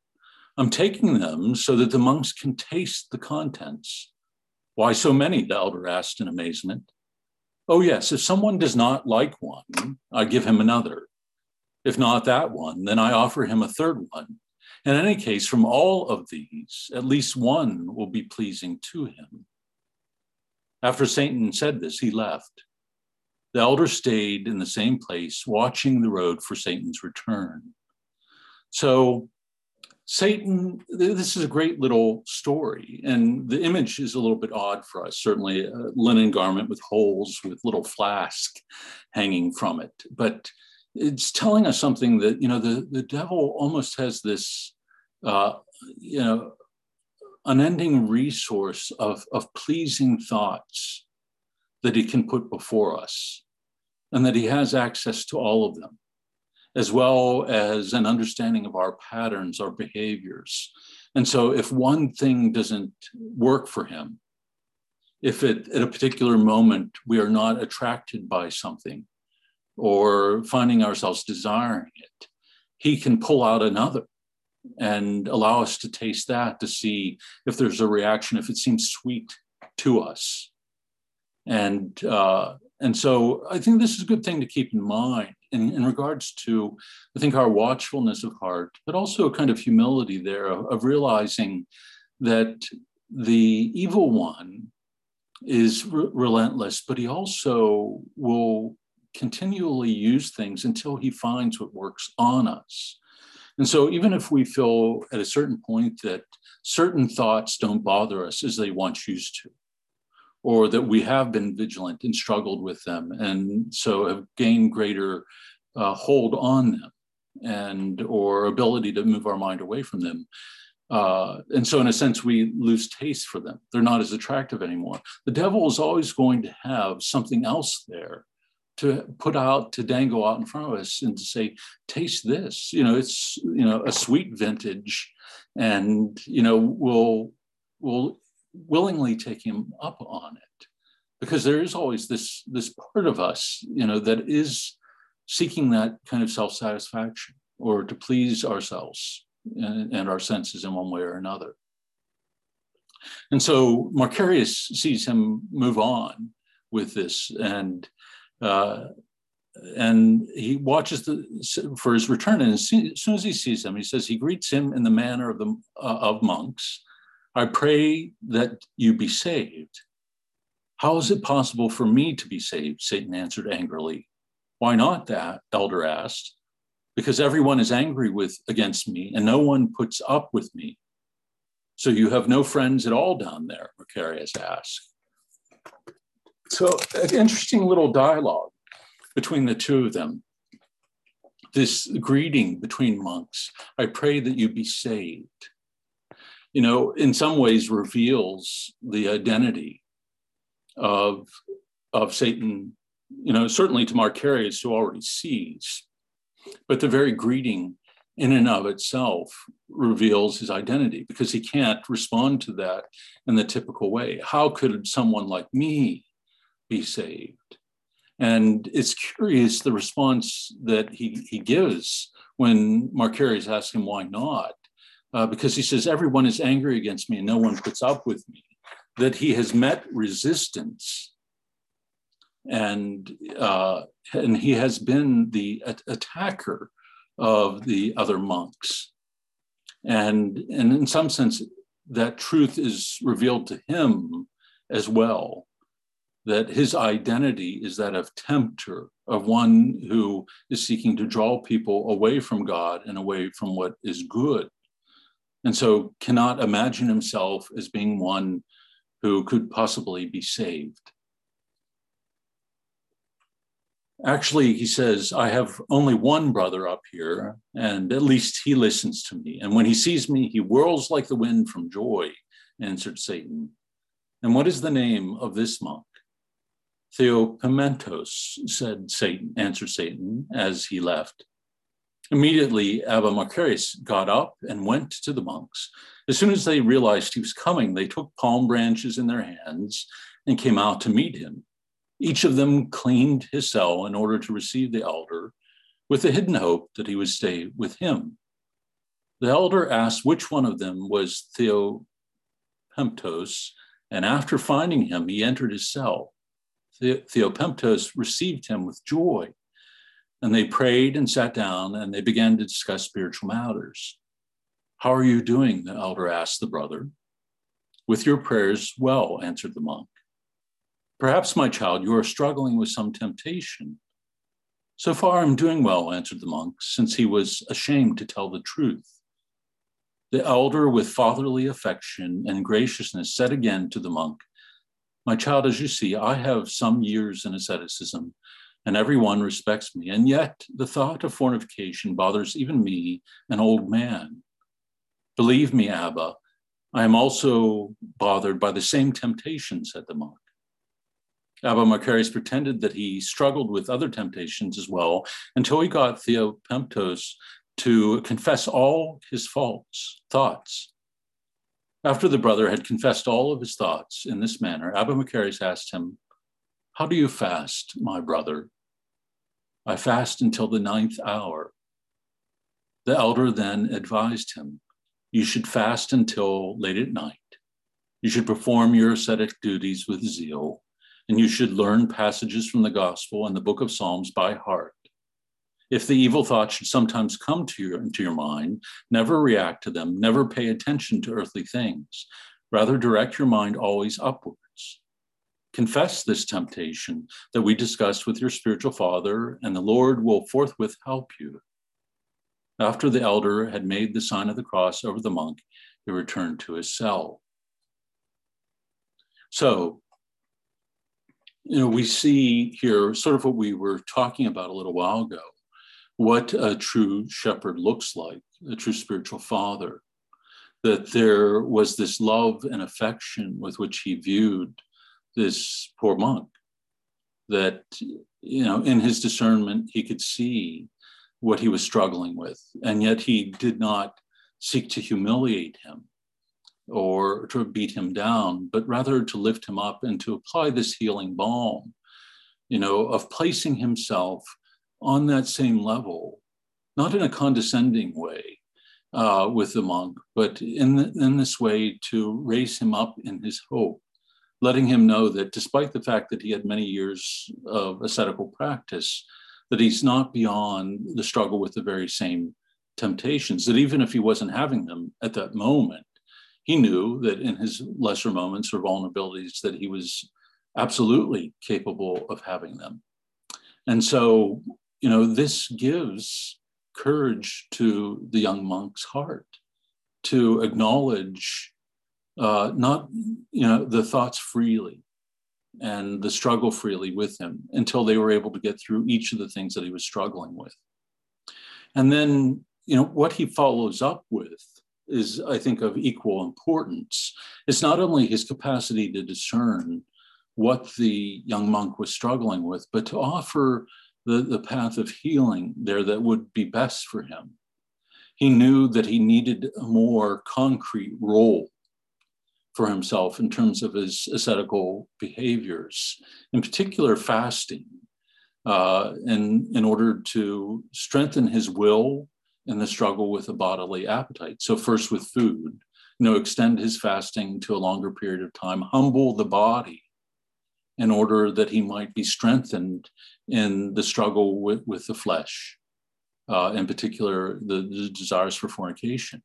I'm taking them so that the monks can taste the contents. Why so many? The elder asked in amazement. Oh, yes, if someone does not like one, I give him another. If not that one, then I offer him a third one. In any case, from all of these, at least one will be pleasing to him. After Satan said this, he left. The elder stayed in the same place, watching the road for Satan's return. So, Satan, this is a great little story, and the image is a little bit odd for us. Certainly, a linen garment with holes with little flask hanging from it, but it's telling us something that you know the the devil almost has this, uh, you know, unending resource of of pleasing thoughts that he can put before us, and that he has access to all of them, as well as an understanding of our patterns, our behaviors. And so, if one thing doesn't work for him, if it, at a particular moment we are not attracted by something or finding ourselves desiring it, he can pull out another and allow us to taste that to see if there's a reaction, if it seems sweet to us and uh, and so I think this is a good thing to keep in mind in, in regards to, I think, our watchfulness of heart, but also a kind of humility there of, of realizing that the evil one is re- relentless, but he also will continually use things until he finds what works on us. And so, even if we feel at a certain point that certain thoughts don't bother us as they once used to, or that we have been vigilant and struggled with them and so have gained greater uh, hold on them and or ability to move our mind away from them uh, and so in a sense we lose taste for them. They're not as attractive anymore. The devil is always going to have something else there to put out to dangle out in front of us and to say taste this. You know it's you know a sweet vintage. And you know we'll we'll willingly take him up on it. Because there is always this this part of us you know that is seeking that kind of self-satisfaction or to please ourselves and, and our senses in one way or another. And so Macarius sees him move on with this and uh, and he watches the, for his return. And as soon as he sees him, he says he greets him in the manner of the uh, of monks. I pray that you be saved. How is it possible for me to be saved? Satan answered angrily. Why not? That elder asked. Because everyone is angry with against me, and no one puts up with me. So you have no friends at all down there, Macarius asked. So an interesting little dialogue between the two of them. This greeting between monks, I pray that you be saved, you know, in some ways reveals the identity of, of Satan, you know, certainly to Macarius, who already sees, but the very greeting in and of itself reveals his identity because he can't respond to that in the typical way. How could someone like me be saved? And it's curious the response that he, he gives when Macarius asks him why not, uh, because he says, Everyone is angry against me and no one puts up with me, that he has met resistance. And, uh, and he has been the attacker of the other monks. And, and in some sense, that truth is revealed to him as well that his identity is that of tempter, of one who is seeking to draw people away from God and away from what is good. And so cannot imagine himself as being one who could possibly be saved. Actually, he says, I have only one brother up here, and at least he listens to me. And when he sees me, he whirls like the wind from joy, answered Satan. And what is the name of this monk? Theopemptos, said Satan, answered Satan as he left. Immediately, Abba Macarius got up and went to the monks. As soon as they realized he was coming, they took palm branches in their hands and came out to meet him. Each of them cleaned his cell in order to receive the elder, with the hidden hope that he would stay with him. The elder asked which one of them was Theopemptos, and after finding him, he entered his cell. The- Theopemptos received him with joy, and they prayed and sat down, and they began to discuss spiritual matters. How are you doing? The elder asked the brother. With your prayers, well, answered the monk. Perhaps, my child, you are struggling with some temptation. So far, I'm doing well, answered the monk, since he was ashamed to tell the truth. The elder, with fatherly affection and graciousness, said again to the monk, My child, as you see, I have some years in asceticism, and everyone respects me, and yet the thought of fornication bothers even me, an old man. Believe me, Abba, I am also bothered by the same temptation, said the monk. Abba Macarius pretended that he struggled with other temptations as well until he got Theopemptos to confess all his faults, thoughts. After the brother had confessed all of his thoughts in this manner, Abba Macarius asked him, How do you fast, my brother? I fast until the ninth hour. The elder then advised him, You should fast until late at night. You should perform your ascetic duties with zeal and you should learn passages from the gospel and the book of Psalms by heart. If the evil thoughts should sometimes come to your, into your mind, never react to them, never pay attention to earthly things. Rather, direct your mind always upwards. Confess this temptation that we discussed with your spiritual father, and the Lord will forthwith help you. After the elder had made the sign of the cross over the monk, he returned to his cell. So, you know, we see here sort of what we were talking about a little while ago what a true shepherd looks like, a true spiritual father. That there was this love and affection with which he viewed this poor monk. That, you know, in his discernment, he could see what he was struggling with, and yet he did not seek to humiliate him or to beat him down, but rather to lift him up and to apply this healing balm, you know, of placing himself on that same level, not in a condescending way, uh, with the monk, but in, the, in this way to raise him up in his hope, letting him know that despite the fact that he had many years of ascetical practice, that he's not beyond the struggle with the very same temptations, that even if he wasn't having them at that moment, he knew that in his lesser moments or vulnerabilities that he was absolutely capable of having them. And so, you know, this gives courage to the young monk's heart to acknowledge uh, not, you know, the thoughts freely and the struggle freely with him until they were able to get through each of the things that he was struggling with. And then, you know, what he follows up with is, I think, of equal importance. It's not only his capacity to discern what the young monk was struggling with, but to offer the, the path of healing there that would be best for him. He knew that he needed a more concrete role for himself in terms of his ascetical behaviors, in particular fasting, uh, in, in order to strengthen his will in the struggle with a bodily appetite. So, first with food, you know, extend his fasting to a longer period of time, humble the body in order that he might be strengthened in the struggle with, with the flesh, uh, in particular, the, the, desires for fornication.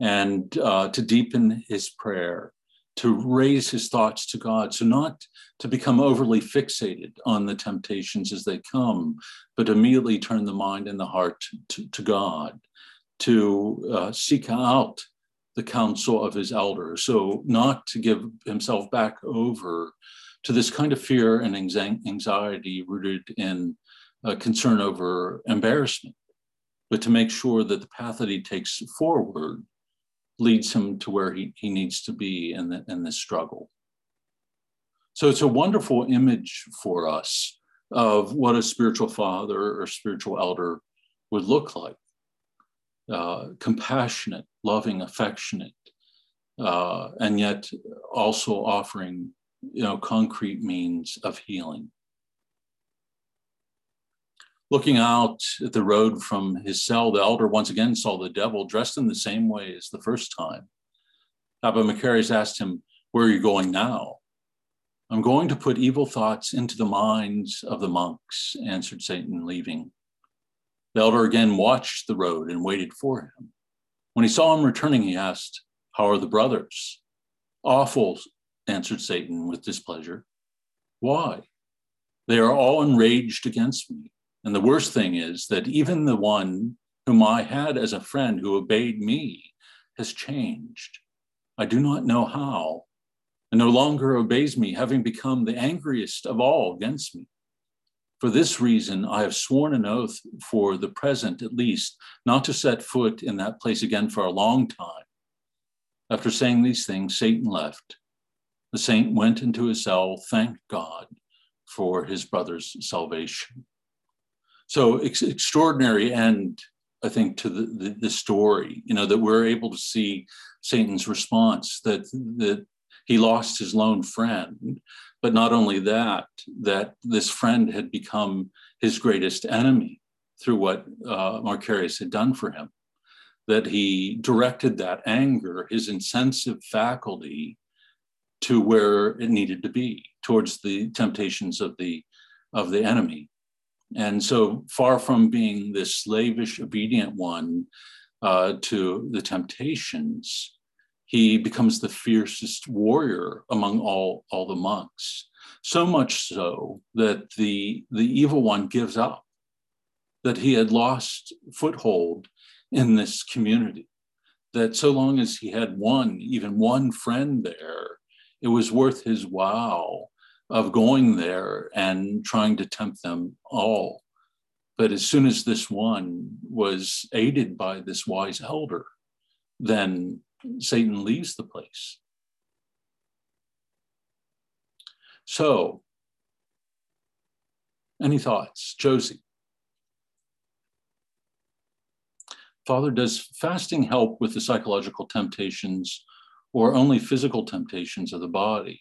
And uh, to deepen his prayer, to raise his thoughts to God. So, not to become overly fixated on the temptations as they come, but immediately turn the mind and the heart to, to God, to uh, seek out the counsel of his elders. So, not to give himself back over to this kind of fear and anxiety rooted in uh, concern over embarrassment, but to make sure that the path that he takes forward leads him to where he, he needs to be in, the, in this struggle. So it's a wonderful image for us of what a spiritual father or spiritual elder would look like. Uh, compassionate, loving, affectionate, uh, and yet also offering, you know, concrete means of healing. Looking out at the road from his cell, the elder once again saw the devil dressed in the same way as the first time. Abba Macarius asked him, Where are you going now? I'm going to put evil thoughts into the minds of the monks, answered Satan, leaving. The elder again watched the road and waited for him. When he saw him returning, he asked, How are the brothers? Awful, answered Satan with displeasure. Why? They are all enraged against me. And the worst thing is that even the one whom I had as a friend who obeyed me has changed. I do not know how, and no longer obeys me, having become the angriest of all against me. For this reason, I have sworn an oath for the present at least, not to set foot in that place again for a long time. After saying these things, Satan left. The saint went into his cell, thanked God for his brother's salvation. So ex- extraordinary end, I think, to the, the, the story. You know that we're able to see Satan's response that that he lost his lone friend, but not only that, that this friend had become his greatest enemy through what uh, Macarius had done for him. That he directed that anger, his incensive faculty, to where it needed to be, towards the temptations of the of the enemy. And so far from being this slavish, obedient one uh, to the temptations, he becomes the fiercest warrior among all, all the monks. So much so that the, the evil one gives up, that he had lost foothold in this community, that so long as he had one, even one friend there, it was worth his while of going there and trying to tempt them all. But as soon as this one was aided by this wise elder, then Satan leaves the place. So, any thoughts? Josie. Father, does fasting help with the psychological temptations or only physical temptations of the body?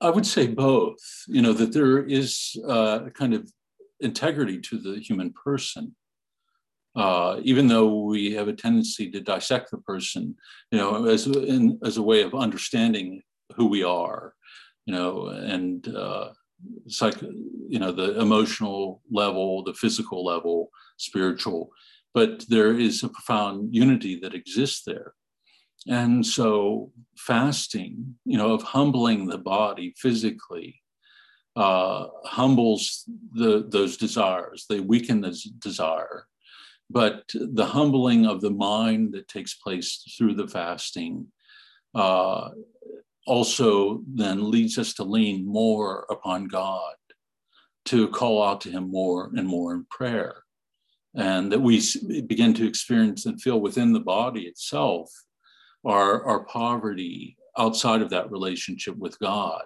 I would say both, you know, that there is uh, a kind of integrity to the human person. uh, even though we have a tendency to dissect the person, you know, as in, as a way of understanding who we are, you know, and uh, psych, you know, the emotional level, the physical level, spiritual, but there is a profound unity that exists there. And so, fasting, you know, of humbling the body physically, uh, humbles the, those desires. They weaken the desire but the humbling of the mind that takes place through the fasting uh, also then leads us to lean more upon God, to call out to Him more and more in prayer. And that we begin to experience and feel within the body itself our, our poverty outside of that relationship with God.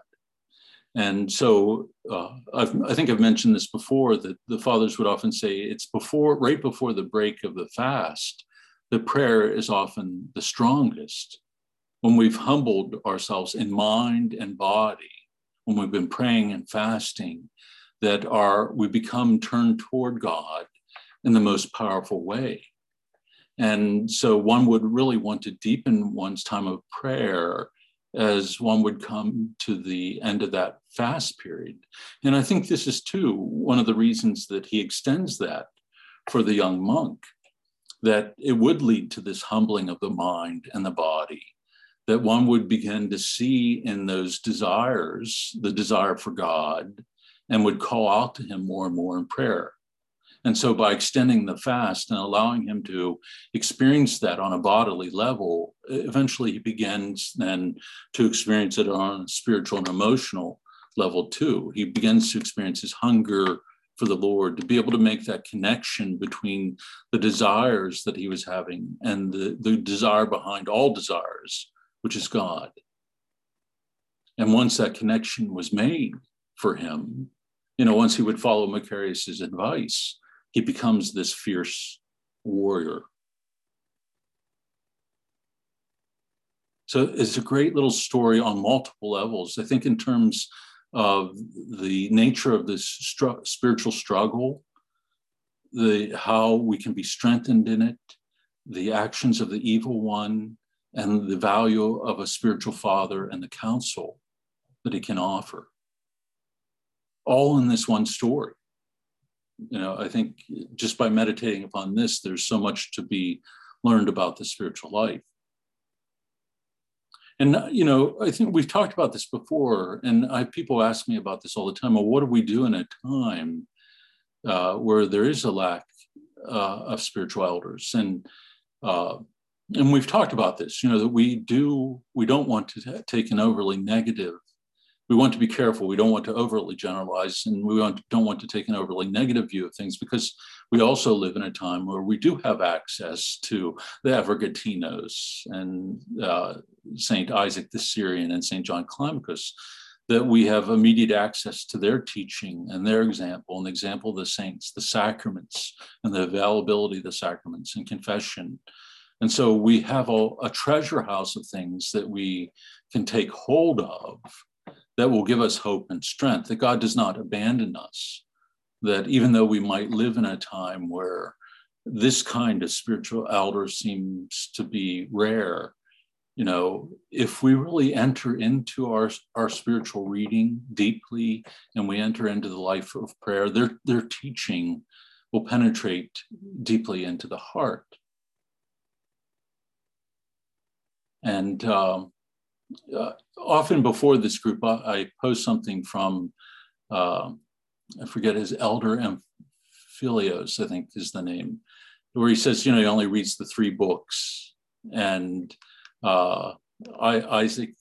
And so uh, i think I've mentioned this before that the fathers would often say it's before, right before the break of the fast, the prayer is often the strongest. When we've humbled ourselves in mind and body, when we've been praying and fasting, that our we become turned toward God in the most powerful way. And so one would really want to deepen one's time of prayer as one would come to the end of that fast period. And I think this is too one of the reasons that he extends that for the young monk, that it would lead to this humbling of the mind and the body, that one would begin to see in those desires the desire for God and would call out to him more and more in prayer. And so, by extending the fast and allowing him to experience that on a bodily level, eventually he begins then to experience it on a spiritual and emotional level too. He begins to experience his hunger for the Lord, to be able to make that connection between the desires that he was having and the, the desire behind all desires, which is God. And once that connection was made for him, you know, once he would follow Macarius's advice, he becomes this fierce warrior. So it's a great little story on multiple levels. I think, in terms of the nature of this spiritual struggle, the how we can be strengthened in it, the actions of the evil one, and the value of a spiritual father and the counsel that he can offer. All in this one story you know, I think just by meditating upon this, there's so much to be learned about the spiritual life. And you know, I think we've talked about this before, and I, people ask me about this all the time. Well, what do we do in a time uh, where there is a lack uh, of spiritual elders? And uh, and we've talked about this. You know, that we do we don't want to take an overly negative we want to be careful. We don't want to overly generalize and we want, don't want to take an overly negative view of things because we also live in a time where we do have access to the Evergetinos and uh, St. Isaac the Syrian and St. John Climacus, that we have immediate access to their teaching and their example and the example of the saints, the sacraments and the availability of the sacraments and confession. And so we have a, a treasure house of things that we can take hold of that will give us hope and strength, that God does not abandon us, that even though we might live in a time where this kind of spiritual elder seems to be rare, you know, if we really enter into our, our spiritual reading deeply and we enter into the life of prayer, their, their teaching will penetrate deeply into the heart. And um, uh, often before this group, I, I post something from, uh, I forget his elder Amphilios, I think is the name, where he says, you know, he only reads the three books. And uh, I, Isaac,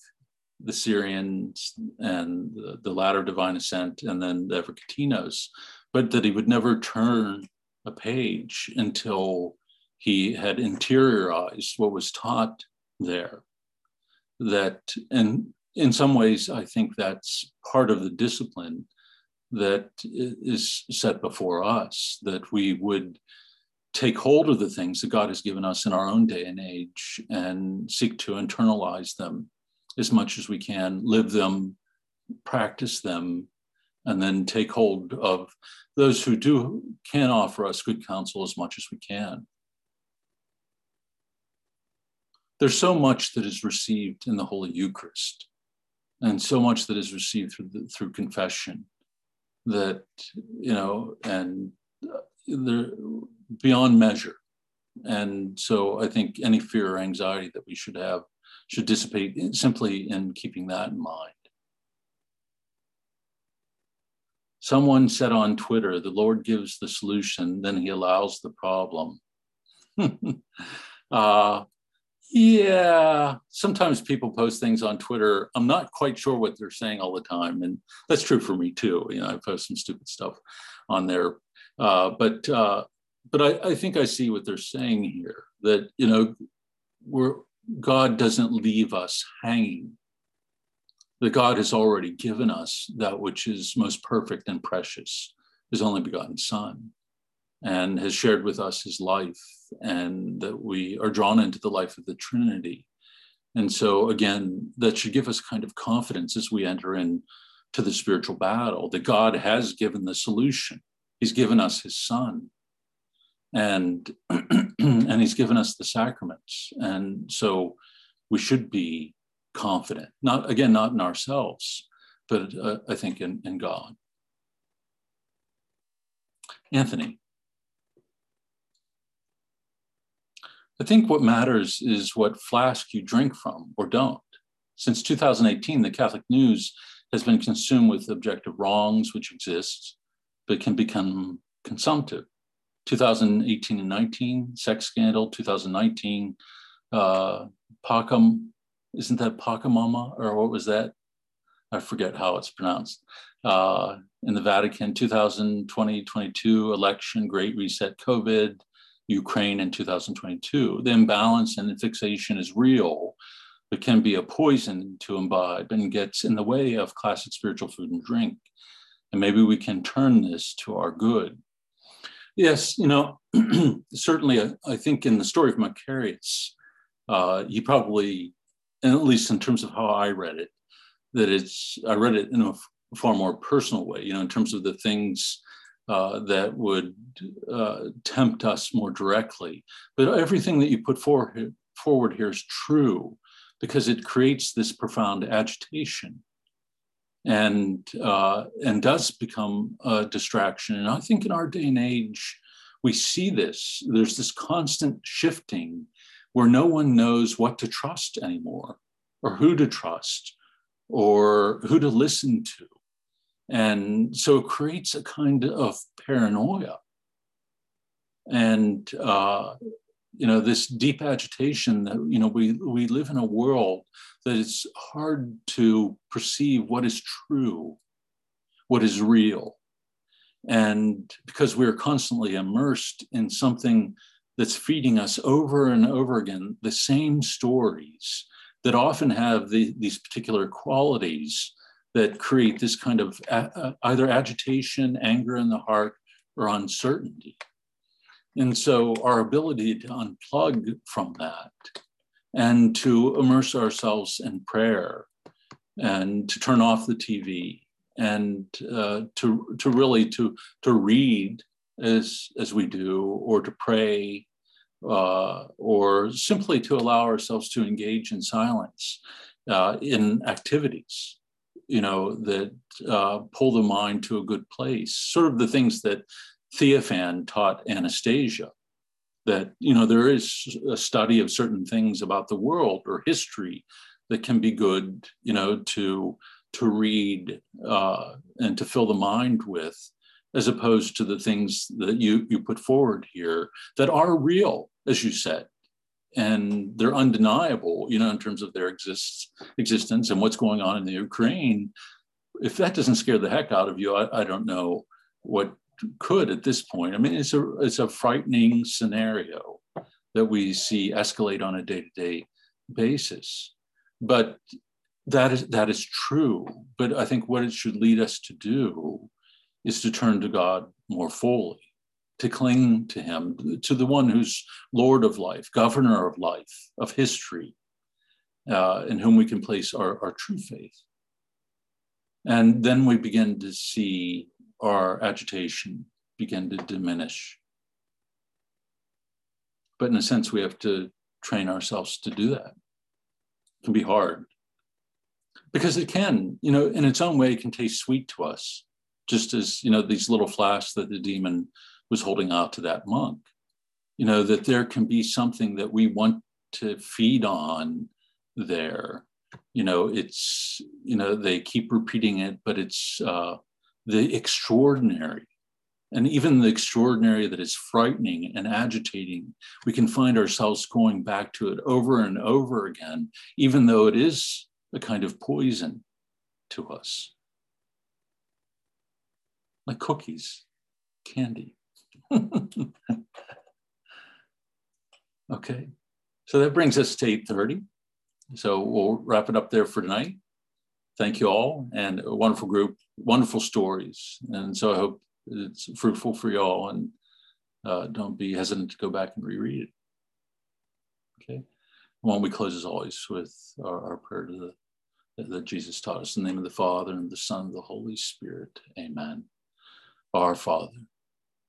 the Syrians, and the, the ladder divine ascent, and then the Evergetinos, but that he would never turn a page until he had interiorized what was taught there that and in some ways i think that's part of the discipline that is set before us that we would take hold of the things that god has given us in our own day and age and seek to internalize them as much as we can live them practice them and then take hold of those who do can offer us good counsel as much as we can. There's so much that is received in the Holy Eucharist, and so much that is received through the, through confession that you know, and uh, they're beyond measure. And so I think any fear or anxiety that we should have should dissipate simply in keeping that in mind. Someone said on Twitter, the Lord gives the solution, then he allows the problem. <laughs> uh, yeah, sometimes people post things on Twitter. I'm not quite sure what they're saying all the time. And that's true for me too. You know, I post some stupid stuff on there. Uh, but uh, but I, I think I see what they're saying here that, you know, we're, God doesn't leave us hanging that God has already given us that which is most perfect and precious, his only begotten Son, and has shared with us his life, and that we are drawn into the life of the Trinity. And so, again, that should give us kind of confidence as we enter into the spiritual battle that God has given the solution. He's given us his Son, and <clears throat> and he's given us the sacraments. And so we should be confident. Not again, not in ourselves, but uh, I think in, in God. Anthony. I think what matters is what flask you drink from or don't. Since 2018, the Catholic news has been consumed with objective wrongs, which exist, but can become consumptive. 2018 and 19, sex scandal, 2019, uh, Pacum isn't that Pachamama or what was that? I forget how it's pronounced. Uh, in the Vatican, 2020 22 election, Great Reset, COVID, Ukraine in 2022. The imbalance and the fixation is real, but can be a poison to imbibe and gets in the way of classic spiritual food and drink. And maybe we can turn this to our good. Yes, you know, <clears throat> certainly, I, I, think in the story of Macarius, uh, he probably and at least in terms of how I read it, that it's I read it in a far more personal way, you know, in terms of the things uh, that would uh, tempt us more directly. But everything that you put forward, forward here is true because it creates this profound agitation and uh, and does become a distraction. And I think in our day and age, we see this. There's this constant shifting where no one knows what to trust anymore, or who to trust, or who to listen to. And so it creates a kind of paranoia. And, uh, you know, this deep agitation that, you know, we, we live in a world that it's hard to perceive what is true, what is real. And because we're constantly immersed in something that's feeding us over and over again the same stories that often have the, these particular qualities that create this kind of a, either agitation, anger in the heart, or uncertainty. And so our ability to unplug from that and to immerse ourselves in prayer and to turn off the TV and uh, to, to really to, to read as, as we do or to pray uh, or simply to allow ourselves to engage in silence uh, in activities, you know, that uh, pull the mind to a good place. Sort of the things that Theophan taught Anastasia. That you know there is a study of certain things about the world or history that can be good, you know, to to read uh, and to fill the mind with as opposed to the things that you, you put forward here that are real, as you said. And they're undeniable, you know, in terms of their exists, existence and what's going on in the Ukraine. If that doesn't scare the heck out of you, I, I don't know what could at this point. I mean, it's a it's a frightening scenario that we see escalate on a day-to-day basis. But that is that is true. But I think what it should lead us to do is to turn to God more fully, to cling to Him, to the one who's Lord of life, governor of life, of history, uh, in whom we can place our, our true faith. And then we begin to see our agitation begin to diminish. But in a sense, we have to train ourselves to do that. It can be hard because it can, you know, in its own way, it can taste sweet to us, just as, you know, these little flasks that the demon was holding out to that monk. You know, that there can be something that we want to feed on there. You know, it's, you know, they keep repeating it, but it's uh, the extraordinary. And even the extraordinary that is frightening and agitating, we can find ourselves going back to it over and over again, even though it is a kind of poison to us. Like cookies, candy. <laughs> okay, so that brings us to 8.30. So we'll wrap it up there for tonight. Thank you all and a wonderful group, wonderful stories. And so I hope it's fruitful for y'all and uh, don't be hesitant to go back and reread it. Okay. Why we close as always with our, our prayer to the, that Jesus taught us in the name of the Father and the Son and the Holy Spirit. Amen. Our Father,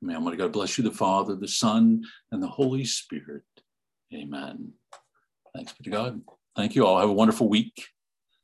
May Almighty God bless you, the Father, the Son, and the Holy Spirit. Amen. Thanks be to God. Thank you all. Have a wonderful week.